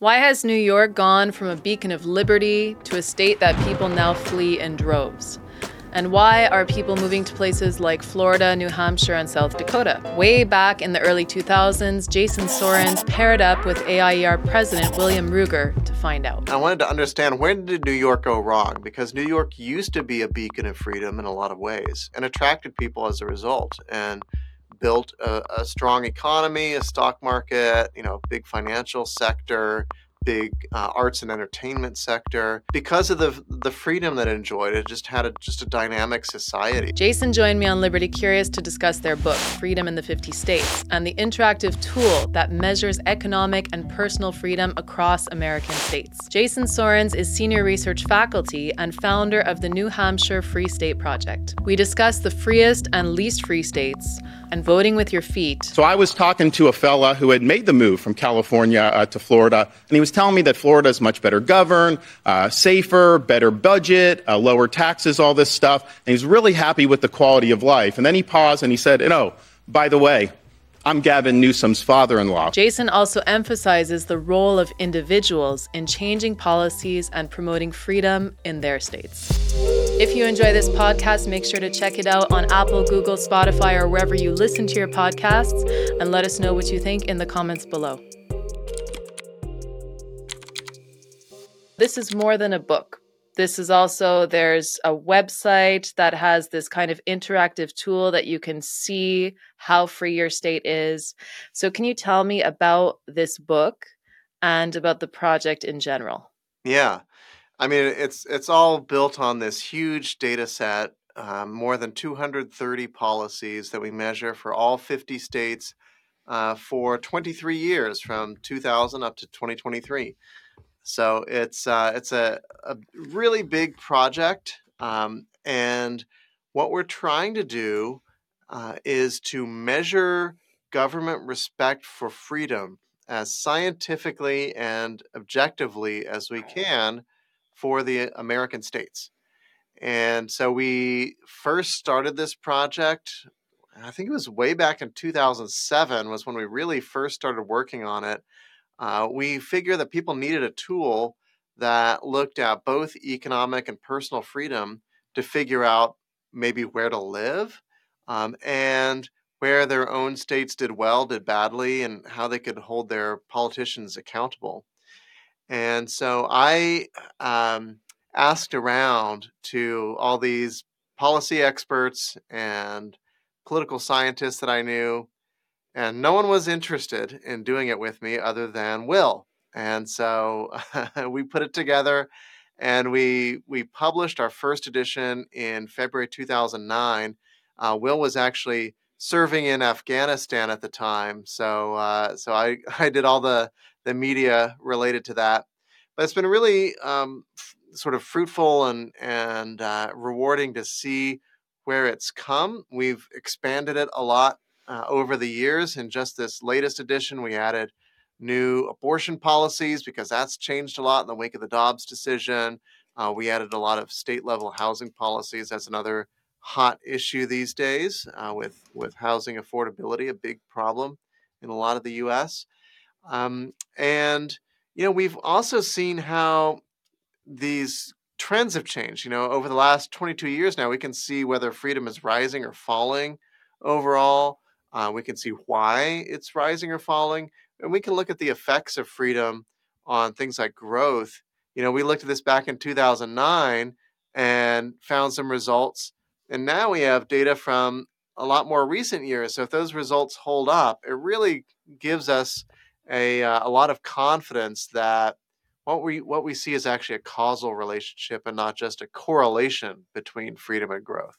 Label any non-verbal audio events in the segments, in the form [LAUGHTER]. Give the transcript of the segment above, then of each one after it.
Why has New York gone from a beacon of liberty to a state that people now flee in droves? And why are people moving to places like Florida, New Hampshire, and South Dakota? Way back in the early 2000s, Jason Sorens paired up with AIER president William Ruger to find out. I wanted to understand where did New York go wrong? Because New York used to be a beacon of freedom in a lot of ways and attracted people as a result. And built a, a strong economy, a stock market, you know, big financial sector, big uh, arts and entertainment sector. Because of the the freedom that it enjoyed it just had a, just a dynamic society. Jason joined me on liberty curious to discuss their book freedom in the 50 states and the interactive tool that measures economic and personal freedom across american states. Jason sorens is senior research faculty and founder of the new hampshire free state project. We discuss the freest and least free states and voting with your feet. So I was talking to a fella who had made the move from California uh, to Florida, and he was telling me that Florida is much better governed, uh, safer, better budget, uh, lower taxes, all this stuff. And he's really happy with the quality of life. And then he paused and he said, "You know, by the way, I'm Gavin Newsom's father in law. Jason also emphasizes the role of individuals in changing policies and promoting freedom in their states. If you enjoy this podcast, make sure to check it out on Apple, Google, Spotify, or wherever you listen to your podcasts, and let us know what you think in the comments below. This is more than a book. This is also, there's a website that has this kind of interactive tool that you can see how free your state is. So, can you tell me about this book and about the project in general? Yeah. I mean, it's it's all built on this huge data set, um, more than 230 policies that we measure for all 50 states uh, for 23 years, from 2000 up to 2023. So it's uh, it's a, a really big project, um, and what we're trying to do uh, is to measure government respect for freedom as scientifically and objectively as we can for the American states. And so we first started this project. I think it was way back in 2007 was when we really first started working on it uh, we figured that people needed a tool that looked at both economic and personal freedom to figure out maybe where to live um, and where their own states did well, did badly, and how they could hold their politicians accountable. And so I um, asked around to all these policy experts and political scientists that I knew and no one was interested in doing it with me other than Will. And so [LAUGHS] we put it together and we we published our first edition in February 2009. Uh, Will was actually serving in Afghanistan at the time, so uh, so I [LAUGHS] I did all the the media related to that. But it's been really um, f- sort of fruitful and and uh, rewarding to see where it's come. We've expanded it a lot uh, over the years. In just this latest edition, we added new abortion policies because that's changed a lot in the wake of the Dobbs decision. Uh, we added a lot of state level housing policies. That's another hot issue these days uh, with, with housing affordability, a big problem in a lot of the US. Um, and, you know, we've also seen how these trends have changed. You know, over the last 22 years now, we can see whether freedom is rising or falling overall. Uh, we can see why it's rising or falling, and we can look at the effects of freedom on things like growth. You know, we looked at this back in 2009 and found some results, and now we have data from a lot more recent years. So if those results hold up, it really gives us a, uh, a lot of confidence that what we what we see is actually a causal relationship and not just a correlation between freedom and growth.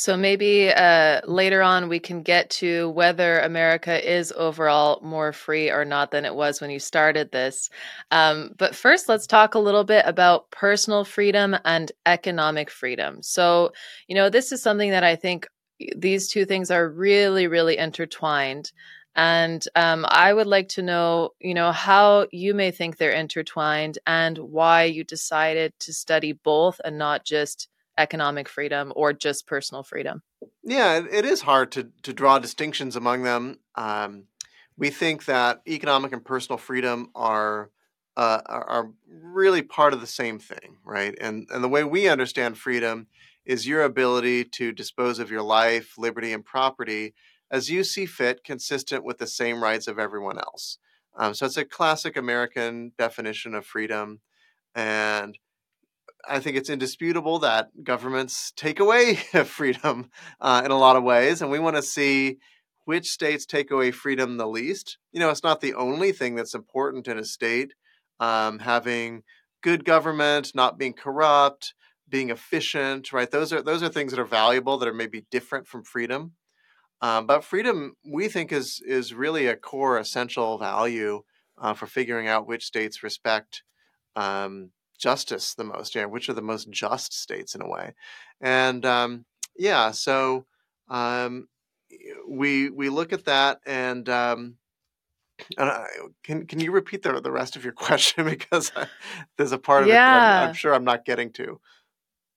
So maybe uh, later on we can get to whether America is overall more free or not than it was when you started this. Um, but first, let's talk a little bit about personal freedom and economic freedom. So, you know, this is something that I think these two things are really, really intertwined. And um, I would like to know, you know, how you may think they're intertwined and why you decided to study both and not just economic freedom or just personal freedom. Yeah, it is hard to to draw distinctions among them. Um, we think that economic and personal freedom are uh, are really part of the same thing, right? And and the way we understand freedom is your ability to dispose of your life, liberty, and property as you see fit, consistent with the same rights of everyone else. Um, so it's a classic American definition of freedom, and I think it's indisputable that governments take away [LAUGHS] freedom uh, in a lot of ways, and we want to see which states take away freedom the least. You know, it's not the only thing that's important in a state. Um, having good government, not being corrupt, being efficient, right? Those are those are things that are valuable that are maybe different from freedom. Um, but freedom, we think, is is really a core essential value uh, for figuring out which states respect um, justice the most. Yeah, which are the most just states in a way, and um, yeah, so um, we we look at that and. Um, uh, can can you repeat the the rest of your [LAUGHS] question because I, there's a part of it that I'm, I'm sure I'm not getting to.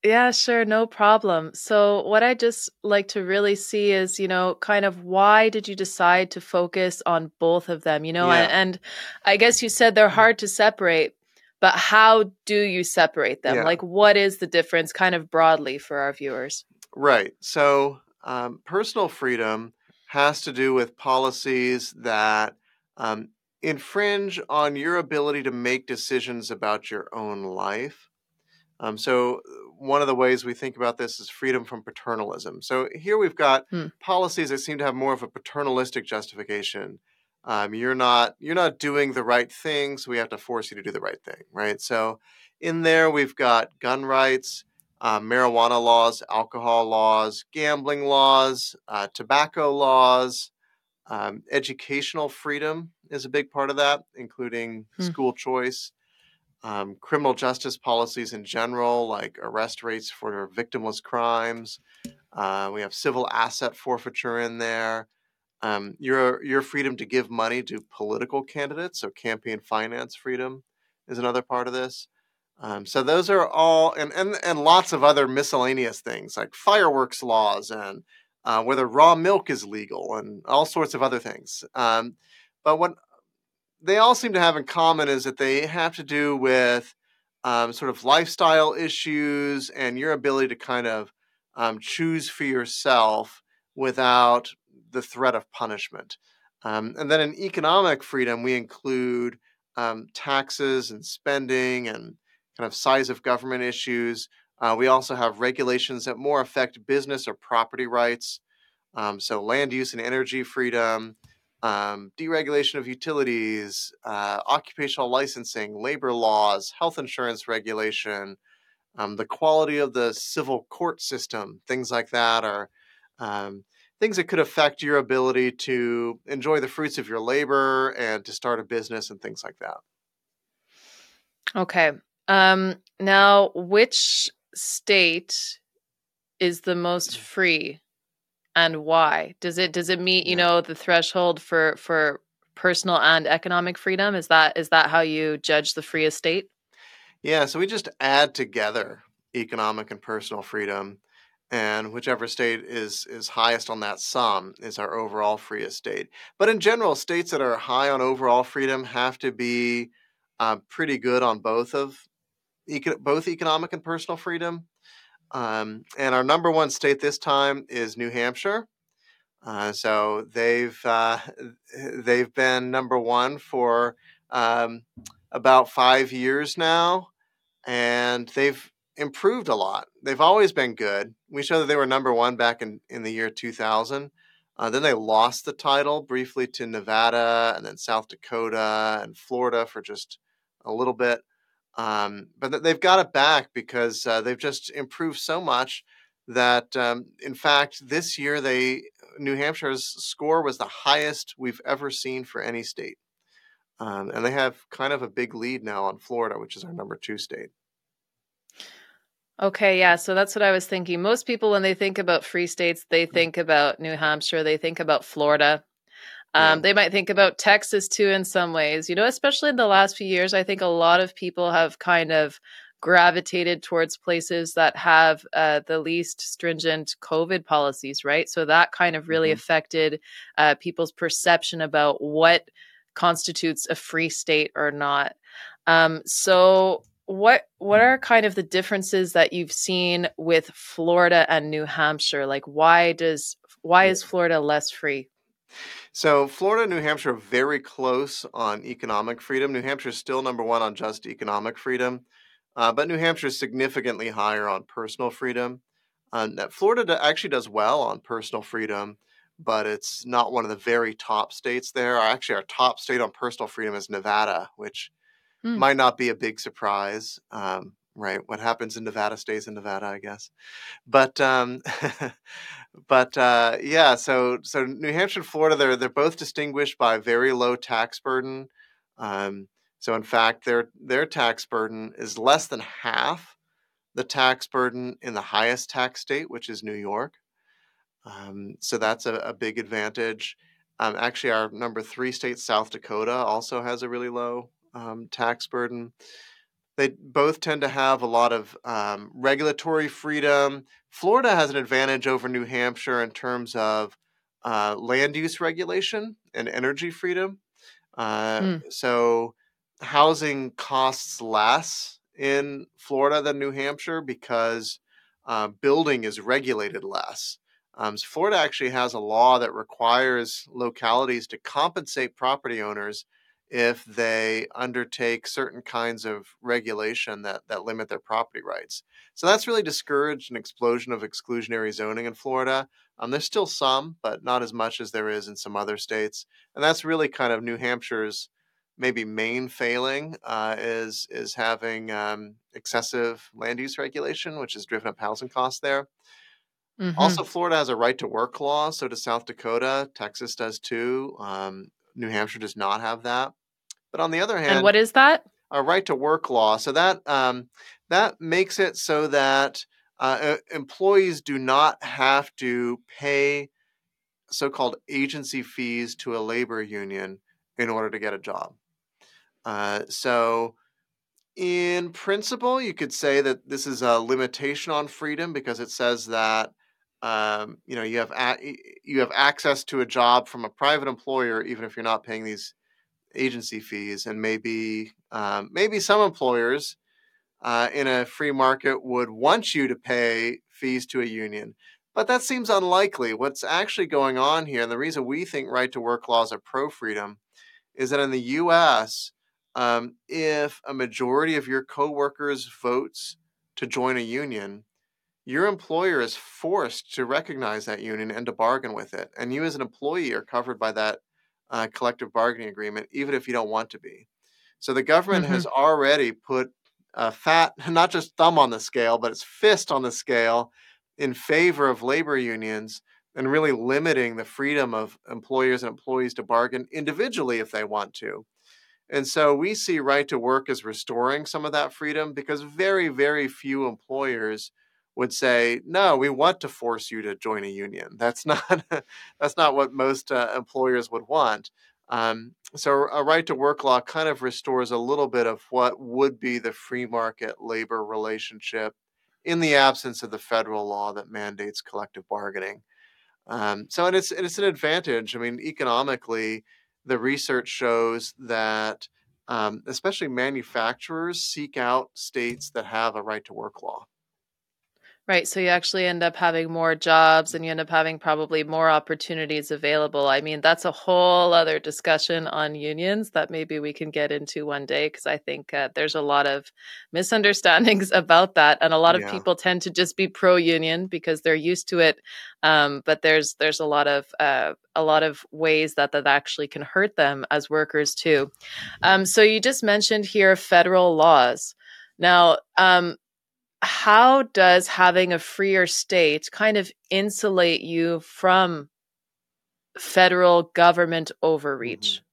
Yeah, sure, no problem. So, what I just like to really see is, you know, kind of why did you decide to focus on both of them? You know, Yeah. and, and I guess you said they're hard to separate, but how do you separate them? Yeah. Like, what is the difference, kind of broadly for our viewers? Right. So, um, personal freedom has to do with policies that um, infringe on your ability to make decisions about your own life. Um, so, one of the ways we think about this is freedom from paternalism. So, here we've got Hmm. policies that seem to have more of a paternalistic justification. Um, you're not you're not doing the right thing, so we have to force you to do the right thing, right? So, in there we've got gun rights, uh, marijuana laws, alcohol laws, gambling laws, uh, tobacco laws, um, educational freedom is a big part of that, including Hmm. school choice, um, criminal justice policies in general, like arrest rates for victimless crimes. Uh, we have civil asset forfeiture in there. Um, your your freedom to give money to political candidates, so campaign finance freedom is another part of this. Um, so those are all, and, and and lots of other miscellaneous things like fireworks laws and uh, whether raw milk is legal and all sorts of other things. Um, but what they all seem to have in common is that they have to do with um, sort of lifestyle issues and your ability to kind of um, choose for yourself without the threat of punishment. Um, and then in economic freedom, we include um, taxes and spending and kind of size of government issues. Uh, we also have regulations that more affect business or property rights. Um, so, land use and energy freedom, um, deregulation of utilities, uh, occupational licensing, labor laws, health insurance regulation, um, the quality of the civil court system, things like that are um, things that could affect your ability to enjoy the fruits of your labor and to start a business and things like that. Okay. Um, now, which state is the most free and why? Does it does it meet, you know, the threshold for for personal and economic freedom? Is that is that how you judge the freest state? Yeah, so we just add together economic and personal freedom, and whichever state is is highest on that sum is our overall freest state. But in general, states that are high on overall freedom have to be uh, pretty good on both of both economic and personal freedom. Um, and our number one state this time is New Hampshire. Uh, so they've uh, [LAUGHS] they've been number one for um, about five years now, and they've improved a lot. They've always been good. We show that they were number one back in, in the year 2000. Uh, then they lost the title briefly to Nevada and then South Dakota and Florida for just a little bit. Um, but they've got it back because uh, they've just improved so much that, um, in fact, this year they New Hampshire's score was the highest we've ever seen for any state, um, and they have kind of a big lead now on Florida, which is our number two state. Okay, yeah, so that's what I was thinking. Most people when they think about free states, they think about New Hampshire, they think about Florida. Yeah. Um, they might think about Texas too in some ways, you know, especially in the last few years. I think a lot of people have kind of gravitated towards places that have uh, the least stringent COVID policies, right? So that kind of really mm-hmm. affected uh, people's perception about what constitutes a free state or not. Um, so what what are kind of the differences that you've seen with Florida and New Hampshire? Like why does why is Florida less free? So Florida and New Hampshire are very close on economic freedom. New Hampshire is still number one on just economic freedom, uh, but New Hampshire is significantly higher on personal freedom. Uh, Florida actually does well on personal freedom, but it's not one of the very top states there. Actually, our top state on personal freedom is Nevada, which mm. might not be a big surprise. Um, right, what happens in Nevada stays in Nevada, I guess. But um, [LAUGHS] but uh, yeah, so so New Hampshire and Florida, they're they're both distinguished by very low tax burden. Um, so in fact, their their tax burden is less than half the tax burden in the highest tax state, which is New York. Um, so that's a, a big advantage. Um, actually, our number three state, South Dakota, also has a really low um, tax burden. They both tend to have a lot of um, regulatory freedom. Florida has an advantage over New Hampshire in terms of uh, land use regulation and energy freedom. Uh, mm. So, housing costs less in Florida than New Hampshire because uh, building is regulated less. Um, so Florida actually has a law that requires localities to compensate property owners if they undertake certain kinds of regulation that, that limit their property rights. So that's really discouraged an explosion of exclusionary zoning in Florida. Um, there's still some, but not as much as there is in some other states. And that's really kind of New Hampshire's maybe main failing uh, is is having um, excessive land use regulation, which has driven up housing costs there. Mm-hmm. Also, Florida has a right to work law. So does South Dakota. Texas does too. Um, New Hampshire does not have that. But on the other hand, and what is that? A right to work law. So that um, that makes it so that uh, employees do not have to pay so-called agency fees to a labor union in order to get a job. Uh, so in principle, you could say that this is a limitation on freedom because it says that um, you know you have a- you have access to a job from a private employer even if you're not paying these agency fees and maybe um, maybe some employers uh, in a free market would want you to pay fees to a union. But that seems unlikely. What's actually going on here and the reason we think right to work laws are pro freedom is that in the us um, if a majority of your coworkers votes to join a union your employer is forced to recognize that union and to bargain with it. And you, as an employee, are covered by that uh, collective bargaining agreement, even if you don't want to be. So the government mm-hmm. has already put a fat, [LAUGHS] not just thumb on the scale, but its fist on the scale in favor of labor unions and really limiting the freedom of employers and employees to bargain individually if they want to. And so we see right to work as restoring some of that freedom because very, very few employers would say, "No, we want to force you to join a union." That's [LAUGHS] not that's not what most uh, employers would want. Um, so a right to work law kind of restores a little bit of what would be the free market labor relationship in the absence of the federal law that mandates collective bargaining. Um, so and it's it's an advantage. I mean, economically, the research shows that um, especially manufacturers seek out states that have a right to work law. Right. So you actually end up having more jobs and you end up having probably more opportunities available. I mean, that's a whole other discussion on unions that maybe we can get into one day because I think uh, there's a lot of misunderstandings [LAUGHS] about that. And a lot of yeah. people tend to just be pro union because they're used to it. Um, but there's there's a lot of uh, a lot of ways that that actually can hurt them as workers too. Um, so you just mentioned here federal laws. Now, um, how does having a freer state kind of insulate you from federal government overreach? Mm-hmm.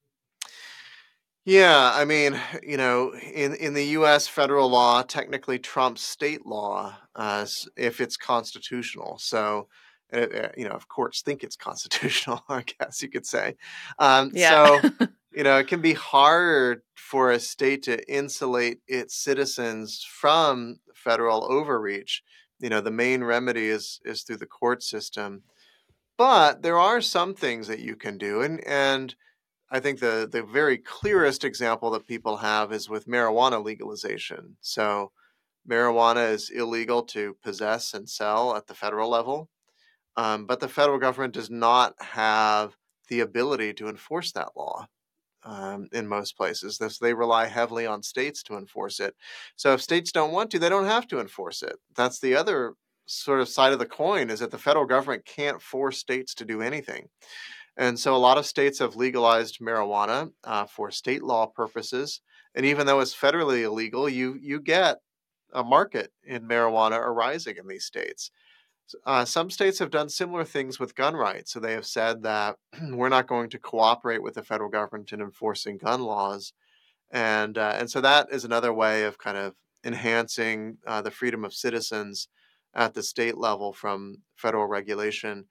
Yeah, I mean, you know, in in the U.S. federal law, technically trumps state law uh, if it's constitutional. So, uh, uh, you know, if courts think it's constitutional, [LAUGHS] I guess you could say. Um, yeah. so, [LAUGHS] you know, it can be hard for a state to insulate its citizens from federal overreach. You know, the main remedy is is through the court system. But there are some things that you can do and and I think the the very clearest example that people have is with marijuana legalization. So marijuana is illegal to possess and sell at the federal level. Um, but the federal government does not have the ability to enforce that law um, in most places. This, they rely heavily on states to enforce it. So if states don't want to, they don't have to enforce it. That's the other sort of side of the coin is that the federal government can't force states to do anything. And so a lot of states have legalized marijuana uh, for state law purposes. And even though it's federally illegal, you you get a market in marijuana arising in these states. Uh, some states have done similar things with gun rights. So they have said that [CLEARS THROAT] we're not going to cooperate with the federal government in enforcing gun laws, and uh, and so that is another way of kind of enhancing uh, the freedom of citizens at the state level from federal regulation.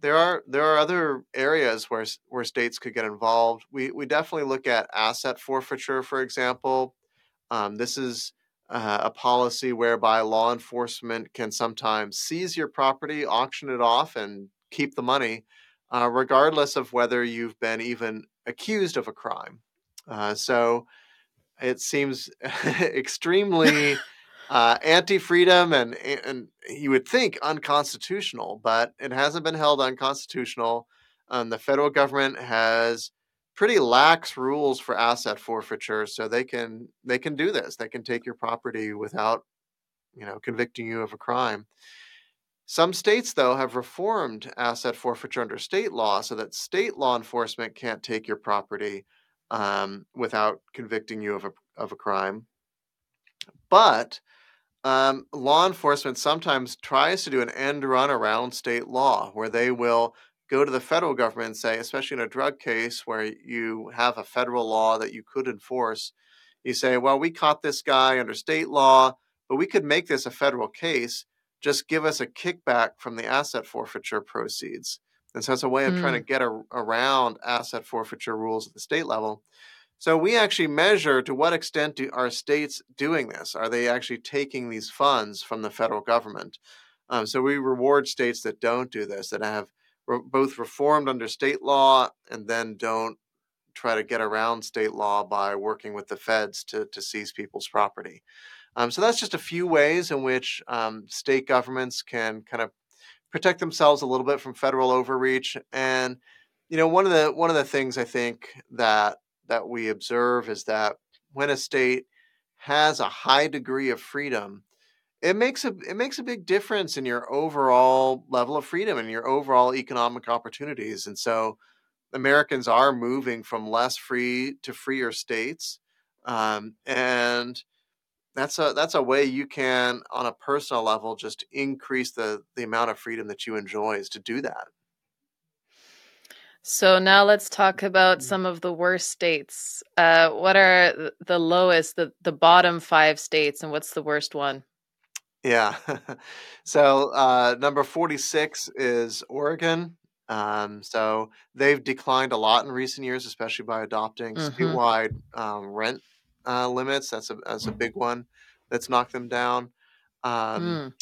There are there are other areas where where states could get involved. We we definitely look at asset forfeiture, for example. Um, this is uh, a policy whereby law enforcement can sometimes seize your property, auction it off, and keep the money, uh, regardless of whether you've been even accused of a crime. Uh, so it seems [LAUGHS] extremely uh, anti-freedom and and you would think unconstitutional, but it hasn't been held unconstitutional. Um, the federal government has pretty lax rules for asset forfeiture, so they can they can do this. They can take your property without, you know, convicting you of a crime. Some states, though, have reformed asset forfeiture under state law so that state law enforcement can't take your property um, without convicting you of a, of a crime. But um, law enforcement sometimes tries to do an end run around state law where they will go to the federal government and say, especially in a drug case where you have a federal law that you could enforce, you say, well, we caught this guy under state law, but we could make this a federal case. Just give us a kickback from the asset forfeiture proceeds. And so it's a way of mm. trying to mm. get a, around asset forfeiture rules at the state level. So we actually measure to what extent do, are states doing this? Are they actually taking these funds from the federal government? Um, so we reward states that don't do this, that have re- both reformed under state law and then don't try to get around state law by working with the feds to, to seize people's property. Um, so that's just a few ways in which um, state governments can kind of protect themselves a little bit from federal overreach. And you know, one of the one of the things I think that that we observe is that when a state has a high degree of freedom, it makes a it makes a big difference in your overall level of freedom and your overall economic opportunities. And so Americans are moving from less free to freer states. Um, and that's a that's a way you can on a personal level just increase the the amount of freedom that you enjoy is to do that. So now let's talk about mm. some of the worst states. Uh, what are the lowest, the, the bottom five states, and what's the worst one? Yeah. [LAUGHS] so uh, number 46 is Oregon. Um, so they've declined a lot in recent years, especially by adopting mm-hmm. statewide um, rent uh, limits. That's a that's a big one that's knocked them down. Um, mm.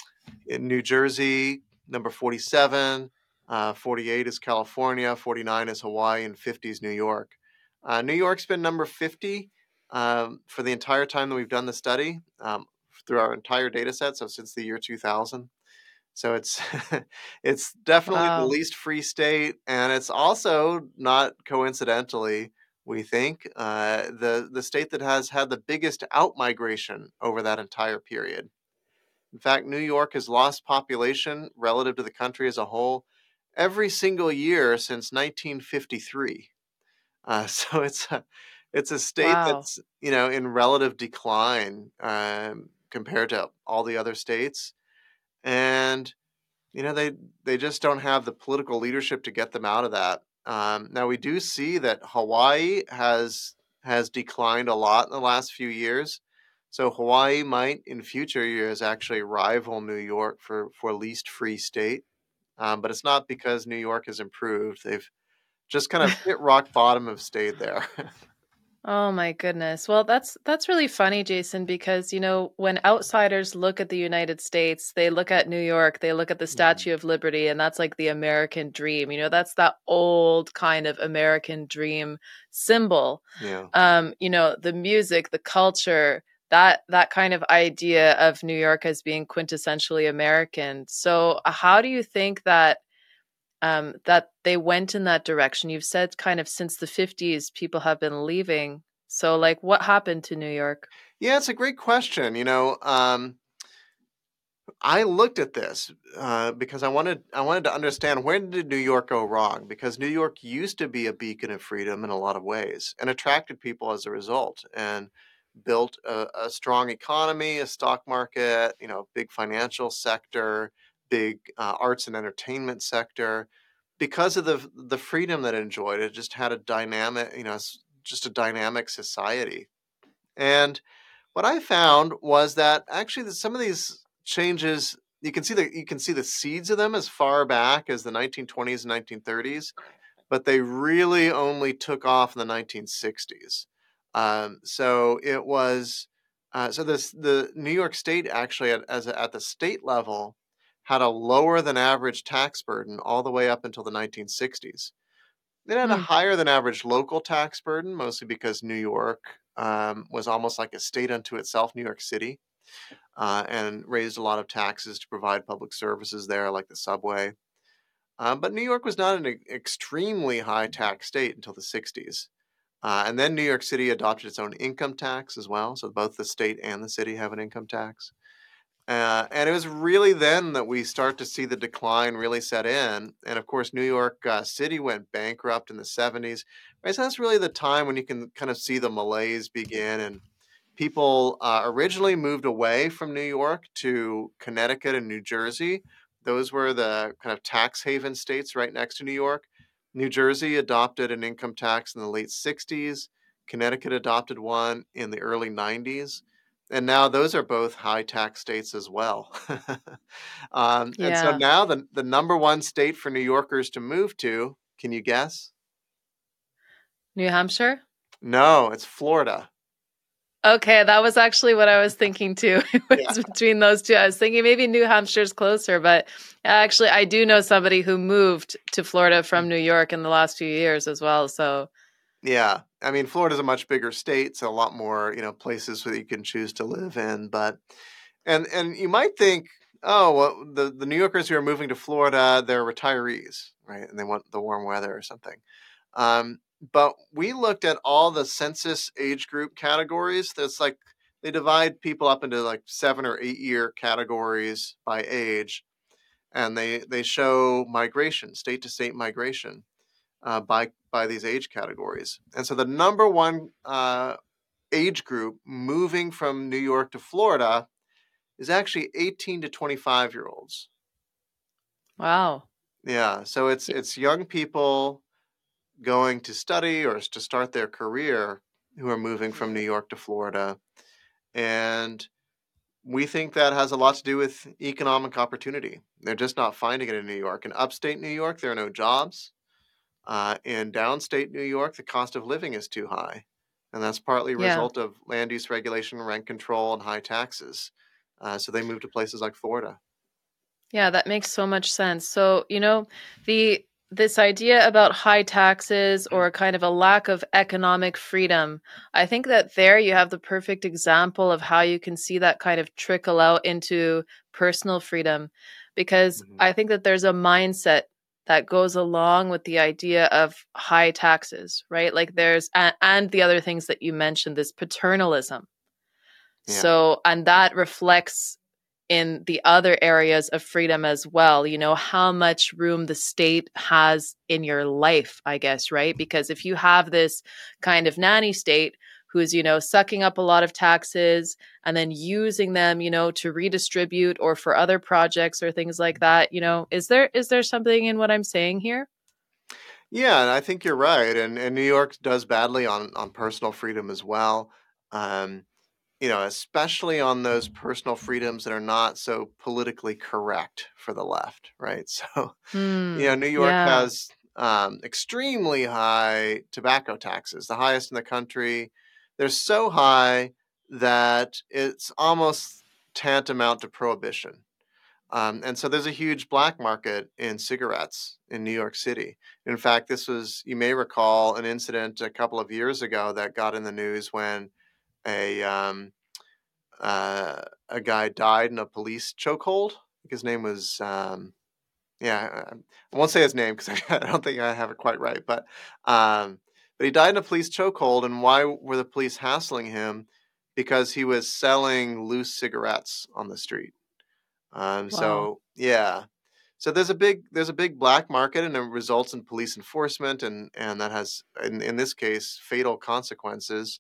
In New Jersey, number 47. Uh, 48 is California, 49 is Hawaii, and 50 is New York. Uh, New York's been number 50 um, for the entire time that we've done the study um, through our entire data set, so since the year 2000. So it's [LAUGHS] it's definitely wow. the least free state, and it's also not coincidentally, we think, uh, the the state that has had the biggest outmigration over that entire period. In fact, New York has lost population relative to the country as a whole every single year since 1953. Uh, [LAUGHS] so it's a it's a state wow. that's you know in relative decline um, compared to all the other states, and you know they they just don't have the political leadership to get them out of that. Um, now we do see that Hawaii has has declined a lot in the last few years. So Hawaii might in future years actually rival New York for, for least free state. Um, but it's not because New York has improved. They've just kind of [LAUGHS] hit rock bottom have stayed there. [LAUGHS] Oh my goodness. Well, that's that's really funny, Jason, because you know, when outsiders look at the United States, they look at New York, they look at the Mhm. Statue of Liberty, and that's like the American dream. You know, that's that old kind of American dream symbol. Yeah. Um, you know, the music, the culture, that that kind of idea of New York as being quintessentially American. So, uh, how do you think that um, that they went in that direction. You've said kind of since the 50s, people have been leaving. So, like, what happened to New York? Yeah, it's a great question. You know, um, I looked at this uh, because I wanted I wanted to understand where did New York go wrong? Because New York used to be a beacon of freedom in a lot of ways and attracted people as a result, and built a, a strong economy, a stock market, you know, big financial sector, big uh, arts and entertainment sector. Because of the the freedom that it enjoyed, it just had a dynamic, you know, just a dynamic society. And what I found was that actually some of these changes you can see the you can see the seeds of them as far back as the 1920s and 1930s, but they really only took off in the 1960s. Um, so it was uh, so this the New York State actually at, as a, at the state level had a lower than average tax burden all the way up until the 1960s. It had a Hmm. higher than average local tax burden, mostly because New York um, was almost like a state unto itself, New York City, uh, and raised a lot of taxes to provide public services there, like the subway. Um, but New York was not an extremely high tax state until the 60s. Uh, and then New York City adopted its own income tax as well. So both the state and the city have an income tax. Uh, and it was really then that we start to see the decline really set in. And of course, New York uh, City went bankrupt in the 70s. Right? So that's really the time when you can kind of see the malaise begin. And people uh, originally moved away from New York to Connecticut and New Jersey. Those were the kind of tax haven states right next to New York. New Jersey adopted an income tax in the late 60s. Connecticut adopted one in the early 90s. And now those are both high tax states as well. [LAUGHS] um, and so now the, the number one state for New Yorkers to move to, can you guess? New Hampshire? No, it's Florida. Okay, that was actually what I was thinking too. [LAUGHS] It Yeah. was between those two. I was thinking maybe New Hampshire's closer, but actually, I do know somebody who moved to Florida from New York in the last few years as well. So, Yeah. I mean, Florida's a much bigger state, so a lot more, you know, places that you can choose to live in. But and and you might think, oh, well, the the New Yorkers who are moving to Florida, they're retirees, right? And they want the warm weather or something. Um, but we looked at all the census age group categories. That's like they divide people up into like seven or eight year categories by age, and they they show migration, state to state migration uh, by by these age categories. And so the number one uh, age group moving from New York to Florida is actually 18 to 25 year olds. wow. Yeah, so it's it's young people going to study or to start their career who are moving from New York to Florida, and we think that has a lot to do with economic opportunity. They're just not finding it in New York. In upstate New York, there are no jobs. Uh, in downstate New York, the cost of living is too high, and that's partly a Yeah. result of land use regulation, rent control, and high taxes. Uh, so they move to places like Florida. Yeah, that makes so much sense. So, you know, the this idea about high taxes or kind of a lack of economic freedom, I think that there you have the perfect example of how you can see that kind of trickle out into personal freedom because Mhm. I think that there's a mindset that goes along with the idea of high taxes, right? Like there's and, and the other things that you mentioned this paternalism. Yeah. So, and that reflects in the other areas of freedom as well, you know, how much room the state has in your life, I guess, right? Because if you have this kind of nanny state who's, you know, sucking up a lot of taxes and then using them, you know, to redistribute or for other projects or things like that, you know, is there is there something in what I'm saying here? Yeah, and I think you're right. And and New York does badly on on personal freedom as well. Um, you know, especially on those personal freedoms that are not so politically correct for the left, right? [LAUGHS] So, you Hmm. know, New York Yeah. has um, extremely high tobacco taxes, the highest in the country. They're so high that it's almost tantamount to prohibition. Um, and so there's a huge black market in cigarettes in New York City. In fact, this was, you may recall, an incident a couple of years ago that got in the news when a, um, uh, a guy died in a police chokehold. His name was, um, yeah, I won't say his name because [LAUGHS] I don't think I have it quite right, but um, but he died in a police chokehold. And why were the police hassling him? Because he was selling loose cigarettes on the street. Um, Wow. so yeah, so there's a big there's a big black market, and it results in police enforcement, and and that has in in this case fatal consequences.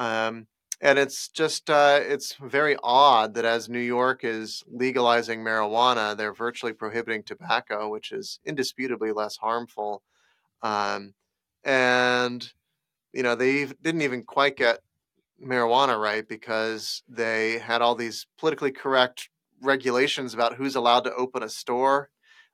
Um, and it's just uh, it's very odd that as New York is legalizing marijuana, they're virtually prohibiting tobacco, which is indisputably less harmful. Um, and you know they didn't even quite get marijuana right because they had all these politically correct regulations about who's allowed to open a store.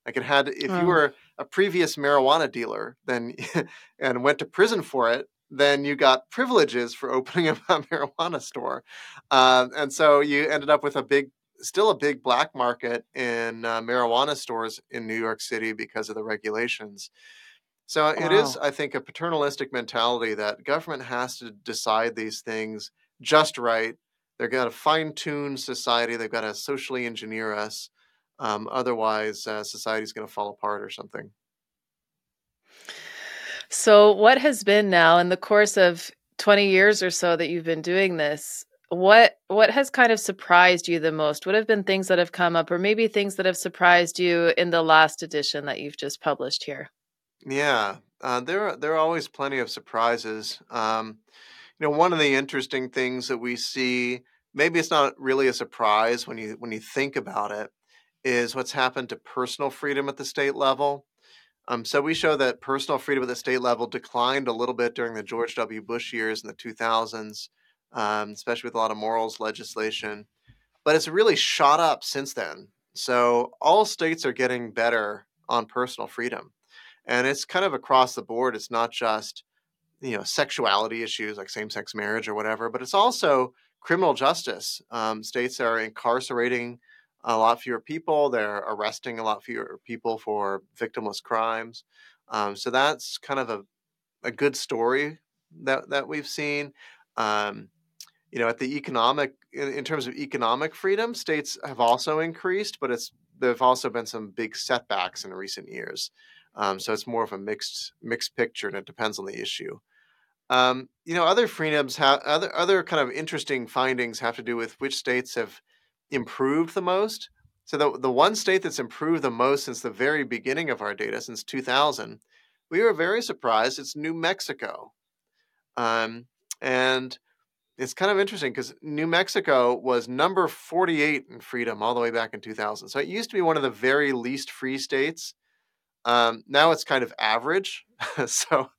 Like it had, if you Oh. were a previous marijuana dealer, then [LAUGHS] and went to prison for it, then you got privileges for [LAUGHS] opening a marijuana store, um, and so you ended up with a big, still a big black market in uh, marijuana stores in New York City because of the regulations. So it is, I think, a paternalistic mentality that government has to decide these things just right. They're going to fine tune society. They've got to socially engineer us. Um, otherwise, uh, society's going to fall apart or something. So, what has been now in the course of 20 years or so that you've been doing this? What what has kind of surprised you the most? What have been things that have come up, or maybe things that have surprised you in the last edition that you've just published here? Yeah, uh, there are, there are always plenty of surprises. Um, you know, one of the interesting things that we see, maybe it's not really a surprise when you when you think about it, is what's happened to personal freedom at the state level. Um, so we show that personal freedom at the state level declined a little bit during the George W. Bush years in the 2000s, um, especially with a lot of morals legislation. But it's really shot up since then. So all states are getting better on personal freedom, and it's kind of across the board. It's not just you know sexuality issues like same-sex marriage or whatever, but it's also criminal justice. Um, states are incarcerating a lot fewer people. They're arresting a lot fewer people for victimless crimes. Um, so that's kind of a, a good story that that we've seen. Um, you know, at the economic in, in terms of economic freedom, states have also increased, but it's there've also been some big setbacks in recent years. Um, so it's more of a mixed mixed picture, and it depends on the issue. Um, you know, other freedoms have other other kind of interesting findings have to do with which states have improved the most. So the the one state that's improved the most since the very beginning of our data, since 2000, we were very surprised. It's New Mexico, um, and it's kind of interesting because New Mexico was number 48 in freedom all the way back in 2000. So it used to be one of the very least free states. Um, now it's kind of average. [LAUGHS] so,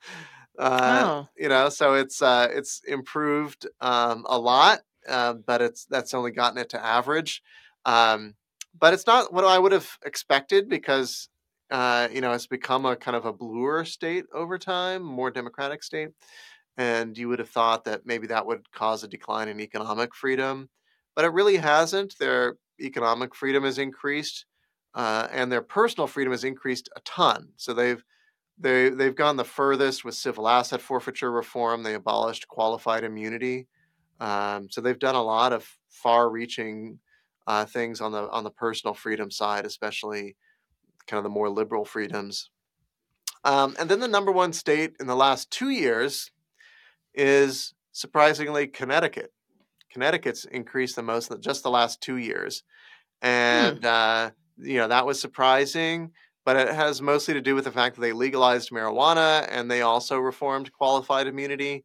uh, Oh, you know, so it's uh, it's improved um, a lot, uh, but it's that's only gotten it to average. Um, but it's not what I would have expected because uh, you know it's become a kind of a bluer state over time, more democratic state and you would have thought that maybe that would cause a decline in economic freedom, but it really hasn't. Their economic freedom has increased, uh, and their personal freedom has increased a ton. So they've they they've gone the furthest with civil asset forfeiture reform. They abolished qualified immunity. Um, so they've done a lot of far-reaching uh, things on the on the personal freedom side, especially kind of the more liberal freedoms. Um, and then the number one state in the last two years is surprisingly Connecticut. Connecticut's increased the most in just the last two years, hmm. and uh, you know that was surprising. But it has mostly to do with the fact that they legalized marijuana and they also reformed qualified immunity,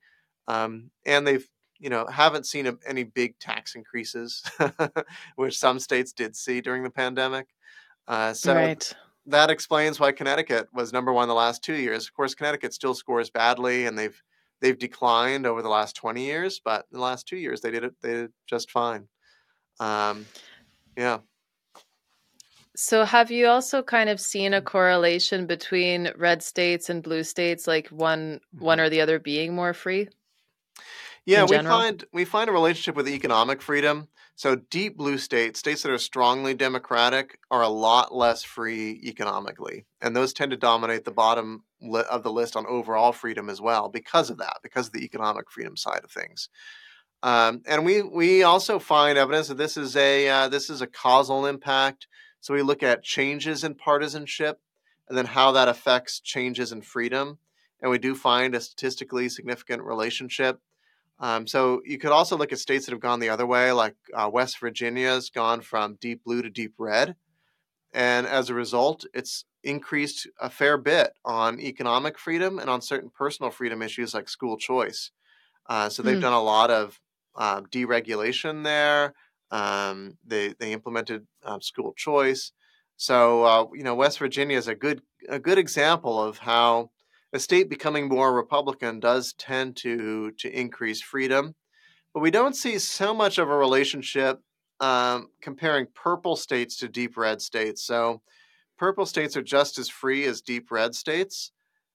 um, and they've you know haven't seen a, any big tax increases, [LAUGHS] which some states did see during the pandemic. Uh, so Right. that explains why Connecticut was number one the last two years. Of course, Connecticut still scores badly, and they've they've declined over the last twenty years, but in the last two years they did it they did just fine. Um, yeah, So, have you also kind of seen a correlation between red states and blue states, like one one Mhm. or the other being more free Yeah, we find we find a relationship with economic freedom. So deep blue states, states that are strongly democratic, are a lot less free economically, and those tend to dominate the bottom li- of the list on overall freedom as well because of that, because of the economic freedom side of things. Um, and we we also find evidence that this is a uh, this is a causal impact. So we look at changes in partisanship, and then how that affects changes in freedom, and we do find a statistically significant relationship. Um, so you could also look at states that have gone the other way, like uh, West Virginia's gone from deep blue to deep red, and as a result, it's increased a fair bit on economic freedom and on certain personal freedom issues like school choice. Uh, so they've Hmm. done a lot of um, deregulation there. Um, they they implemented um, school choice. So uh, you know, West Virginia is a good a good example of how a state becoming more Republican does tend to to increase freedom, but we don't see so much of a relationship um, comparing purple states to deep red states. So purple states are just as free as deep red states,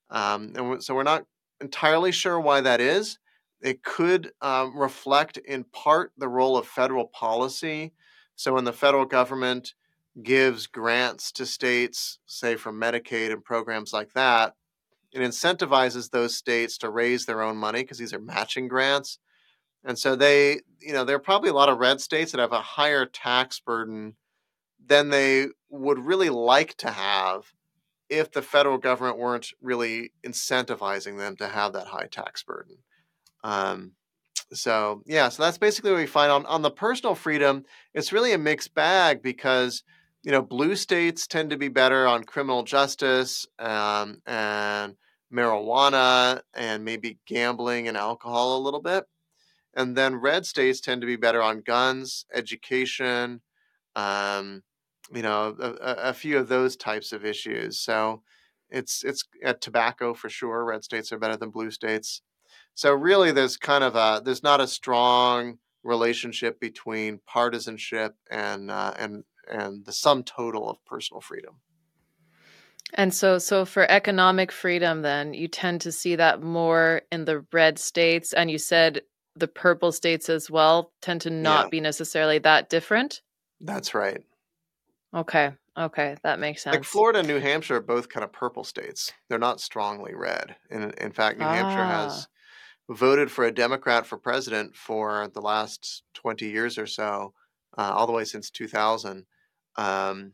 um, and so we're not entirely sure why that is. It could um, reflect in part the role of federal policy. So when the federal government gives grants to states, say from Medicaid and programs like that, it incentivizes those states to raise their own money because these are matching grants. And so they, you know, there are probably a lot of red states that have a higher tax burden than they would really like to have if the federal government weren't really incentivizing them to have that high tax burden. Um, so yeah, so that's basically what we find on on the personal freedom. It's really a mixed bag because you know blue states tend to be better on criminal justice um, and marijuana and maybe gambling and alcohol a little bit, and then red states tend to be better on guns, education, um, you know, a, a, few of those types of issues. So it's it's uh, tobacco for sure. Red states are better than blue states. So really, there's kind of a there's not a strong relationship between partisanship and uh, and and the sum total of personal freedom. And so, so for economic freedom, then you tend to see that more in the red states, and you said the purple states as well tend to Yeah, not be necessarily that different. that's right. Okay, okay, that makes sense. Like. Florida and New Hampshire are both kind of purple states. They're not strongly red. In in fact, New Hampshire Ah, has voted for a Democrat for president for the last 20 years or so, uh, all the way since 2000. Um,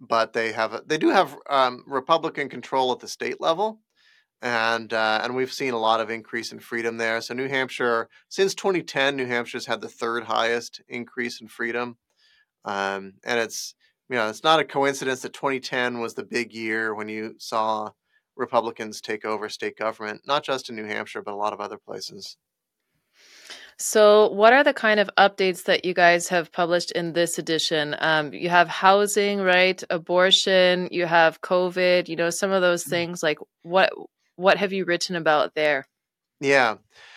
but they have they do have um, Republican control at the state level, and uh, and we've seen a lot of increase in freedom there. So New Hampshire, since 2010, New Hampshire's had the third highest increase in freedom, um, and it's you know it's not a coincidence that 2010 was the big year when you saw Republicans take over state government, not just in New Hampshire but a lot of other places. So, what are the kind of updates that you guys have published in this edition? Um, you have housing, right? Abortion. You have COVID. You know some of those things. Like what? What have you written about there? Yeah.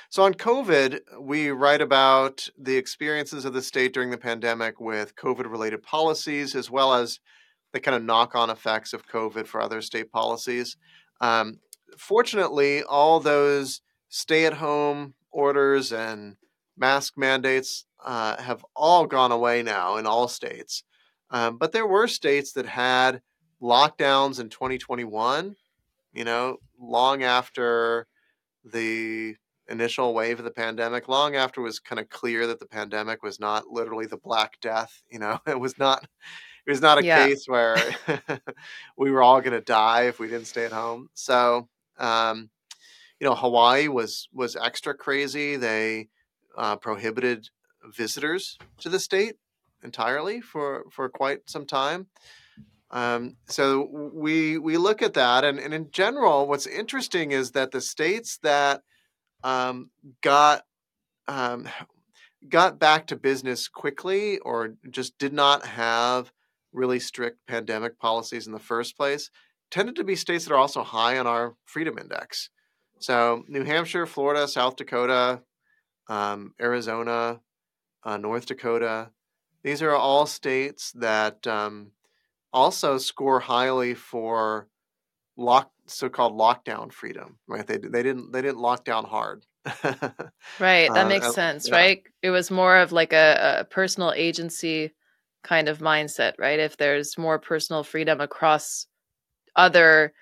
So on COVID, we write about the experiences of the state during the pandemic with COVID related policies, as well as the kind of knock on effects of COVID for other state policies. Um, fortunately, all those stay at home orders and mask mandates uh, have all gone away now in all states. Um, but there were states that had lockdowns in 2021, you know, long after the initial wave of the pandemic, long after it was kind of clear that the pandemic was not literally the Black Death. You know, [LAUGHS] it was not. It was not a Yeah. case where [LAUGHS] we were all going to die if we didn't stay at home. So, um, you know, Hawaii was was extra crazy. They uh, prohibited visitors to the state entirely for for quite some time. Um, so we we look at that, and, and in general, what's interesting is that the states that um, got um, [SIGHS] got back to business quickly, or just did not have really strict pandemic policies in the first place, tended to be states that are also high on our freedom index. So New Hampshire, Florida, South Dakota, um, Arizona, uh, North Dakota, these are all states that um, also score highly for lock so-called lockdown freedom. Right? They they didn't they didn't lock down hard. [LAUGHS] right. That uh, makes uh, sense. Yeah. Right. It was more of like a, a personal agency kind of mindset, right? If there's more personal freedom across other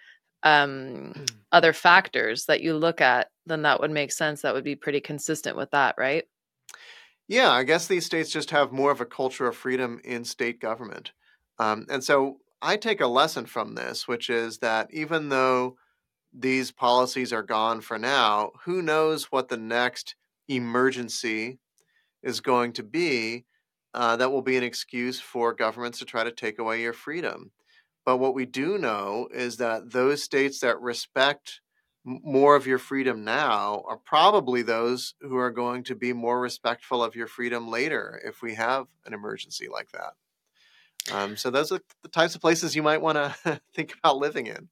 um other factors that you look at, then that would make sense. That would be pretty consistent with that, right? Yeah, I guess these states just have more of a culture of freedom in state government. Um, and so I take a lesson from this, which is that even though these policies are gone for now, who knows what the next emergency is going to be uh, that will be an excuse for governments to try to take away your freedom. But what we do know is that those states that respect more of your freedom now are probably those who are going to be more respectful of your freedom later if we have an emergency like that. Um, so those are the types of places you might want to [LAUGHS] think about living in.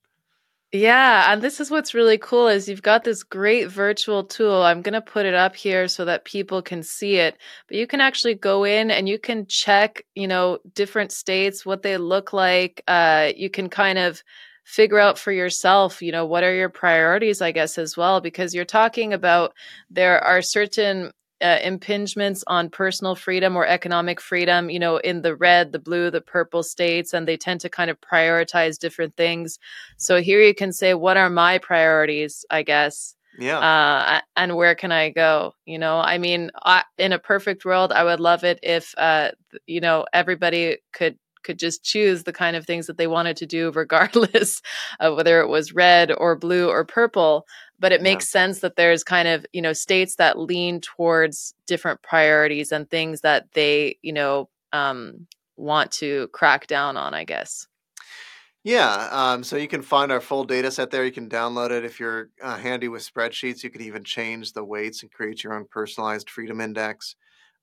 Yeah, and this is what's really cool is you've got this great virtual tool. I'm going to put it up here so that people can see it. But you can actually go in and you can check, you know, different states what they look like. Uh, you can kind of figure out for yourself, you know, what are your priorities, I guess, as well, because you're talking about there are certain uh, impingements on personal freedom or economic freedom, you know, in the red, the blue, the purple states, and they tend to kind of prioritize different things. So here you can say, what are my priorities, I guess? Yeah. Uh, and where can I go? You know, I mean, I, in a perfect world, I would love it if, uh, you know, everybody could could just choose the kind of things that they wanted to do [LAUGHS] regardless of whether it was red or blue or purple but it makes yeah. sense that there's kind of you know states that lean towards different priorities and things that they you know um, want to crack down on i guess. Yeah um, so you can find our full data set there. You can download it if you're uh, handy with spreadsheets. You could even change the weights and create your own personalized freedom index.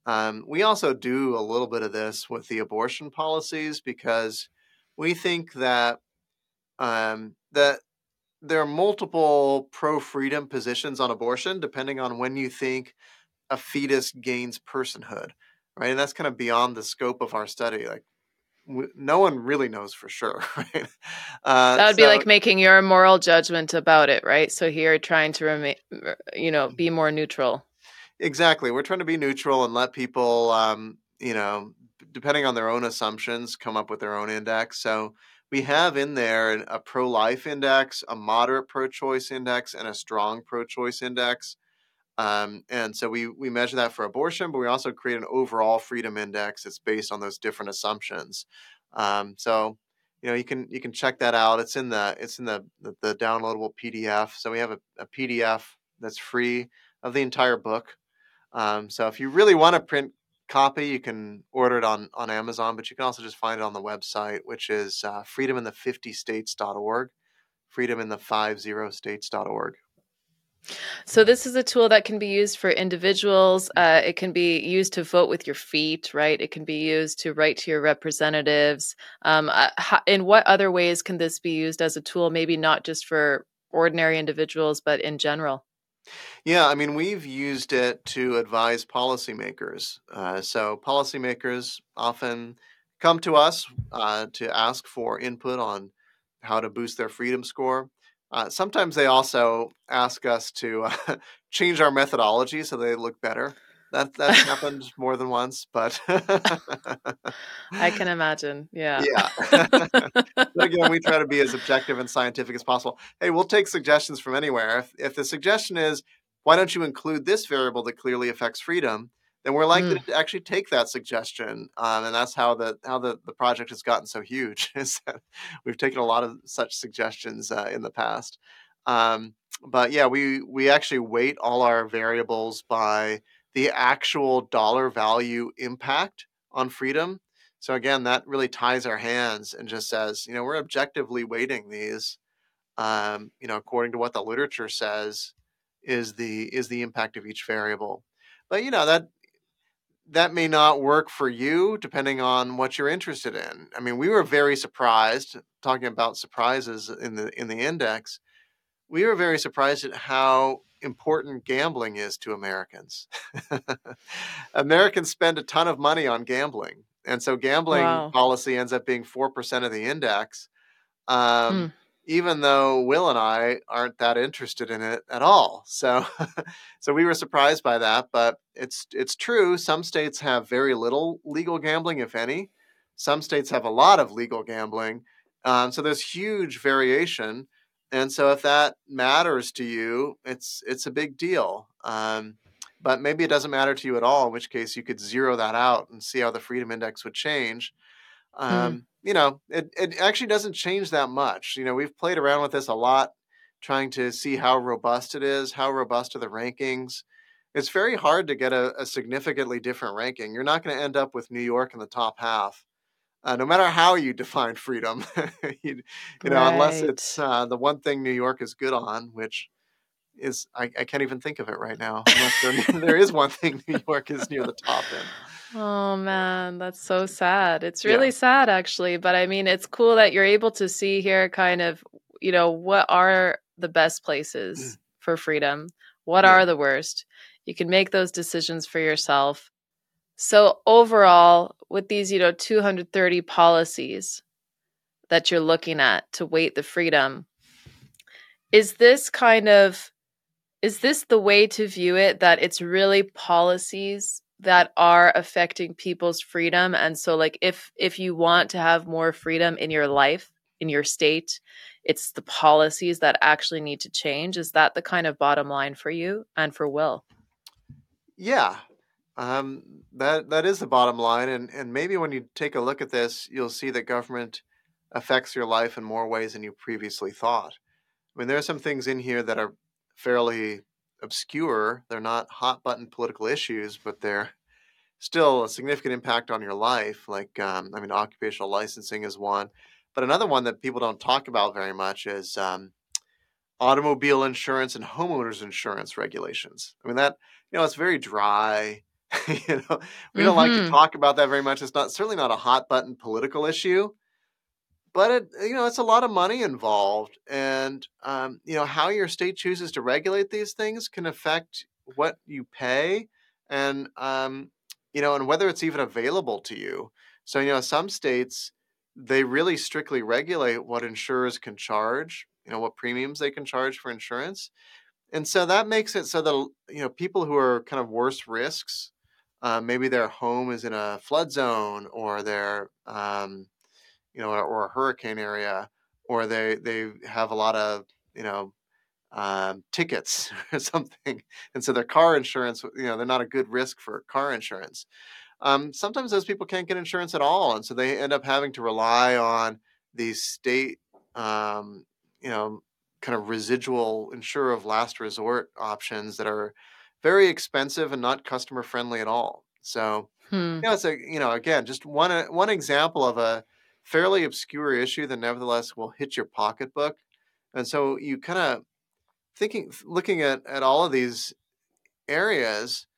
Um, we also do a little bit of this with the abortion policies because we think that um, that there are multiple pro freedom positions on abortion depending on when you think a fetus gains personhood, right? And that's kind of beyond the scope of our study. Like, no one really knows for sure, [LAUGHS] right? Uh, that would so, be like making your moral judgment about it, right? So here, trying to remain, you know, be more neutral. Exactly. We're trying to be neutral and let people, um, you know, depending on their own assumptions, come up with their own index. So we have in there a pro life index, a moderate pro choice index, and a strong pro choice index. Um, and so we, we measure that for abortion, but we also create an overall freedom index that's based on those different assumptions. Um, so you know you can you can check that out. It's in the it's in the the, the downloadable PDF. So we have a, a, PDF that's free of the entire book. Um, so if you really want to print copy. You can order it on, on Amazon, but you can also just find it on the website, which is uh, freedominthe50states.org, freedominthe50states.org. So this is a tool that can be used for individuals. Uh, it can be used to vote with your feet, right? It can be used to write to your representatives. Um, uh, how, in what other ways can this be used as a tool? Maybe not just for ordinary individuals, but in general. Yeah, I mean, we've used it to advise policymakers. Uh, so, policymakers often come to us uh, to ask for input on how to boost their freedom score. Uh, sometimes they also ask us to uh, [LAUGHS] change our methodology so they look better. That that's happened more than once, but [LAUGHS] I can imagine. Yeah. Yeah. [LAUGHS] again, we try to be as objective and scientific as possible. Hey, we'll take suggestions from anywhere. If if the suggestion is, why don't you include this variable that clearly affects freedom? Then we're likely mm. to actually take that suggestion, um, and that's how the how the, the project has gotten so huge. [LAUGHS] Is that we've taken a lot of such suggestions uh, in the past. Um, but yeah, we we actually weight all our variables by the actual dollar value impact on freedom. So again, that really ties our hands and just says, you know, we're objectively weighting these, um, you know, according to what the literature says is the is the impact of each variable. But you know that that may not work for you depending on what you're interested in. I mean, we were very surprised talking about surprises in the in the index. We were very surprised at how important gambling is to Americans. [LAUGHS] Americans spend a ton of money on gambling. and so gambling Wow. policy ends up being four percent of the index. Um, Hmm. even though Will and I aren't that interested in it at all. So [LAUGHS] so we were surprised by that, but it's it's true some states have very little legal gambling if any. Some states have a lot of legal gambling. Um, so there's huge variation. And so if that matters to you, it's it's a big deal. Um, but maybe it doesn't matter to you at all, in which case you could zero that out and see how the freedom index would change. Hmm. Um, you know, it, it actually doesn't change that much. You know, we've played around with this a lot, trying to see how robust it is, how robust are the rankings. It's very hard to get a, a significantly different ranking. You're not going to end up with New York in the top half, uh, no matter how you define freedom. [LAUGHS] you, you know, unless it's uh, the one thing New York is good on, which is I, I can't even think of it right now. Unless there, [LAUGHS] there is one thing New York is near the top in. Oh man, that's so sad. It's Yeah. really sad actually, but I mean, it's cool that you're able to see here kind of, you know, what are the best places for freedom? What Yeah. are the worst? You can make those decisions for yourself. So overall, with these, you know, 230 policies that you're looking at to weight the freedom, is this kind of is this the way to view it that it's really policies that are affecting people's freedom? And so like if if you want to have more freedom in your life in your state it's the policies that actually need to change. Is that the kind of bottom line for you and for will? Yeah, um, that that is the bottom line, and and maybe when you take a look at this, you'll see that government affects your life in more ways than you previously thought. I mean, there are some things in here that are fairly obscure. They're not hot button political issues, but they're still a significant impact on your life. Like, um, I mean, occupational licensing is one, but another one that people don't talk about very much is um, automobile insurance and homeowners insurance regulations. I mean, that you know, it's very dry. [LAUGHS] you know, we don't like to Mhm. talk about that very much. It's not certainly not a hot button political issue, but it you know, it's a lot of money involved, and um, you know, how your state chooses to regulate these things can affect what you pay, and um, you know, and whether it's even available to you. So you know, some states they really strictly regulate what insurers can charge. You know, what premiums they can charge for insurance and so that makes it so that you know people who are kind of worse risks uh, maybe their home is in a flood zone or they're um, you know or a hurricane area or they they have a lot of you know um, tickets [LAUGHS] or something. And so their car insurance you know they're not a good risk for car insurance. Um, sometimes those people can't get insurance at all and so they end up having to rely on these state um, you know kind of residual insurer of last resort options that are very expensive and not customer friendly at all. So, hmm. you know, it's a, you know, again, just one, uh, one example of a fairly obscure issue that nevertheless will hit your pocketbook. And so you kind of thinking, looking at, at all of these areas,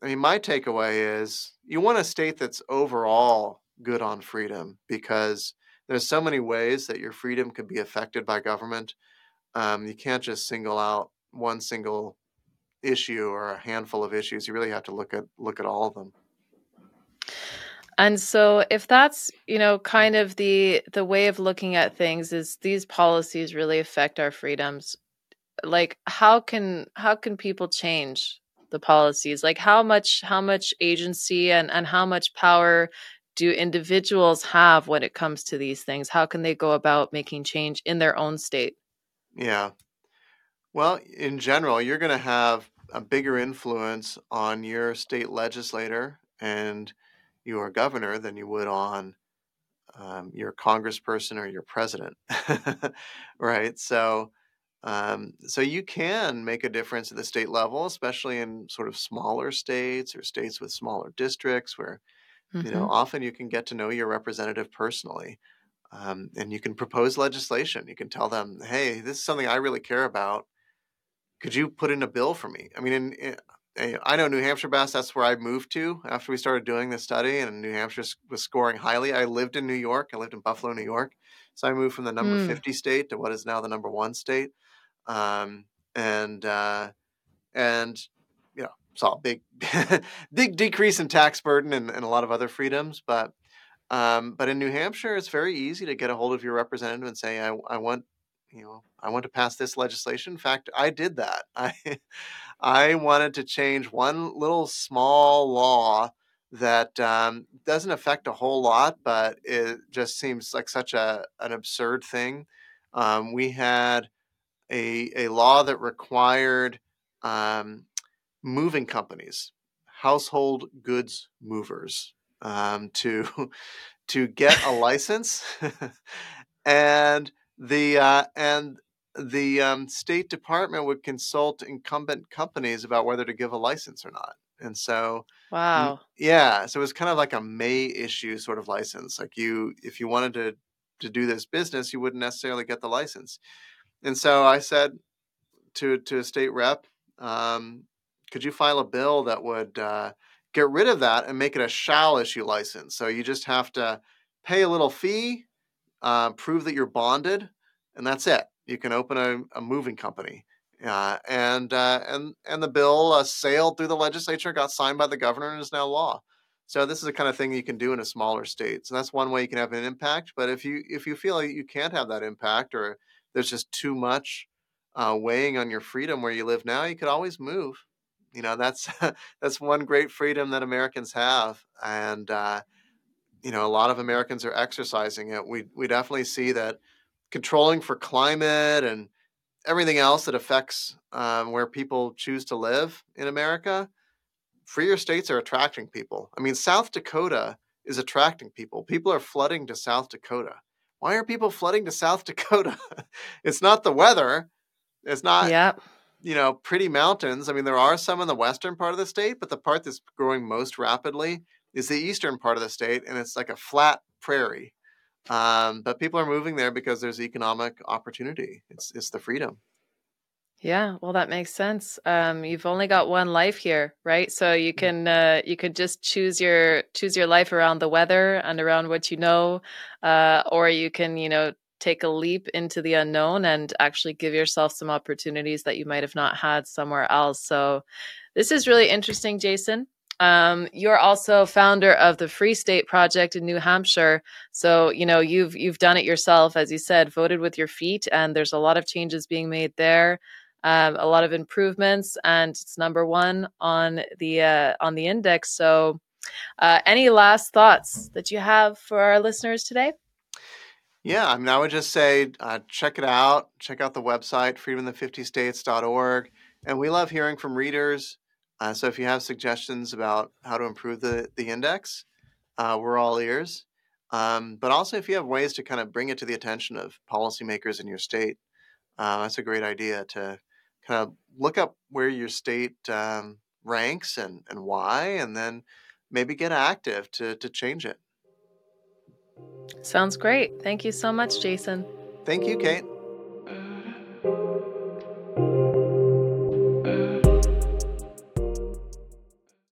I mean, my takeaway is you want a state that's overall good on freedom because there's so many ways that your freedom could be affected by government um, you can't just single out one single issue or a handful of issues. You really have to look at look at all of them. And so if that's, you know, kind of the the way of looking at things is these policies really affect our freedoms. Like how can how can people change the policies? Like how much how much agency and and how much power do individuals have when it comes to these things? How can they go about making change in their own state? Yeah. Well, in general, you're going to have a bigger influence on your state legislator and your governor than you would on um, your congressperson or your president, [LAUGHS] right? So, um, so you can make a difference at the state level, especially in sort of smaller states or states with smaller districts, where you know Mhm. often you can get to know your representative personally, um, and you can propose legislation. You can tell them, "Hey, this is something I really care about. Could you put in a bill for me?" I mean, in, in, eh, I know New Hampshire bass. That's where I moved to after we started doing this study, and New Hampshire was scoring highly. I lived in New York. I lived in Buffalo, New York. So I moved from the number Mm. 50 state to what is now the number one state. Um, and, uh, and, you know, saw a big, [LAUGHS] big decrease in tax burden and, and a lot of other freedoms. But Um, but in New Hampshire, it's very easy to get a hold of your representative and say, I, I want, you know, I want to pass this legislation. In fact, I did that. [LAUGHS] I, I wanted to change one little small law that um, doesn't affect a whole lot, but it just seems like such a an absurd thing. Um, we had a a law that required um, moving companies, household goods movers, um, to [LAUGHS] to get a license, [LAUGHS] and the uh, and the um, State Department would consult incumbent companies about whether to give a license or not. And so, wow, yeah, so it was kind of like a may issue sort of license. Like you, if you wanted to to do this business, you wouldn't necessarily get the license. And so I said to to a state rep, um, could you file a bill that would uh, get rid of that and make it a shall issue license? So you just have to pay a little fee, uh, prove that you're bonded, and that's it. You can open a, a moving company. Uh, and uh, and and the bill uh, sailed through the legislature, got signed by the governor, and is now law. So this is the kind of thing you can do in a smaller state. So that's one way you can have an impact. But if you if you feel like you can't have that impact, or there's just too much uh, weighing on your freedom where you live now, you could always move. You know that's [LAUGHS] that's one great freedom that Americans have, and uh, you know a lot of Americans are exercising it. We we definitely see that controlling for climate and everything else that affects um, where people choose to live in America, freer states are attracting people. I mean, South Dakota is attracting people. People are flooding to South Dakota. Why are people flooding to South [LAUGHS] Dakota? it's not the weather. It's not, yep. you know, pretty mountains. I mean, there are some in the western part of the state, but the part that's growing most rapidly is the eastern part of the state, and it's like a flat prairie. Um, but people are moving there because there's economic opportunity. It's it's the freedom. Yeah, well, that makes sense. Um, you've only got one life here, right? So you mm. can uh, you could just choose your choose your life around the weather and around what you know, uh, or you can you know take a leap into the unknown and actually give yourself some opportunities that you might have not had somewhere else. So this is really interesting, Jason. Um, you're also founder of the Free State Project in New Hampshire. So you know you've you've done it yourself, as you said, voted with your feet, and there's a lot of changes being made there. Um, a lot of improvements, and it's number one on the uh, on the index. So, uh, any last thoughts that you have for our listeners today? Yeah, I mean, I would just say uh, check it out. Check out the website, freedomin50states.org. And we love hearing from readers. Uh, so if you have suggestions about how to improve the, the index, uh, we're all ears. Um, but also, if you have ways to kind of bring it to the attention of policymakers in your state, uh, that's a great idea to kind of look up where your state um, ranks and, and why, and then maybe get active to, to change it. Sounds great. Thank you so much, Jason. Thank you, Kate.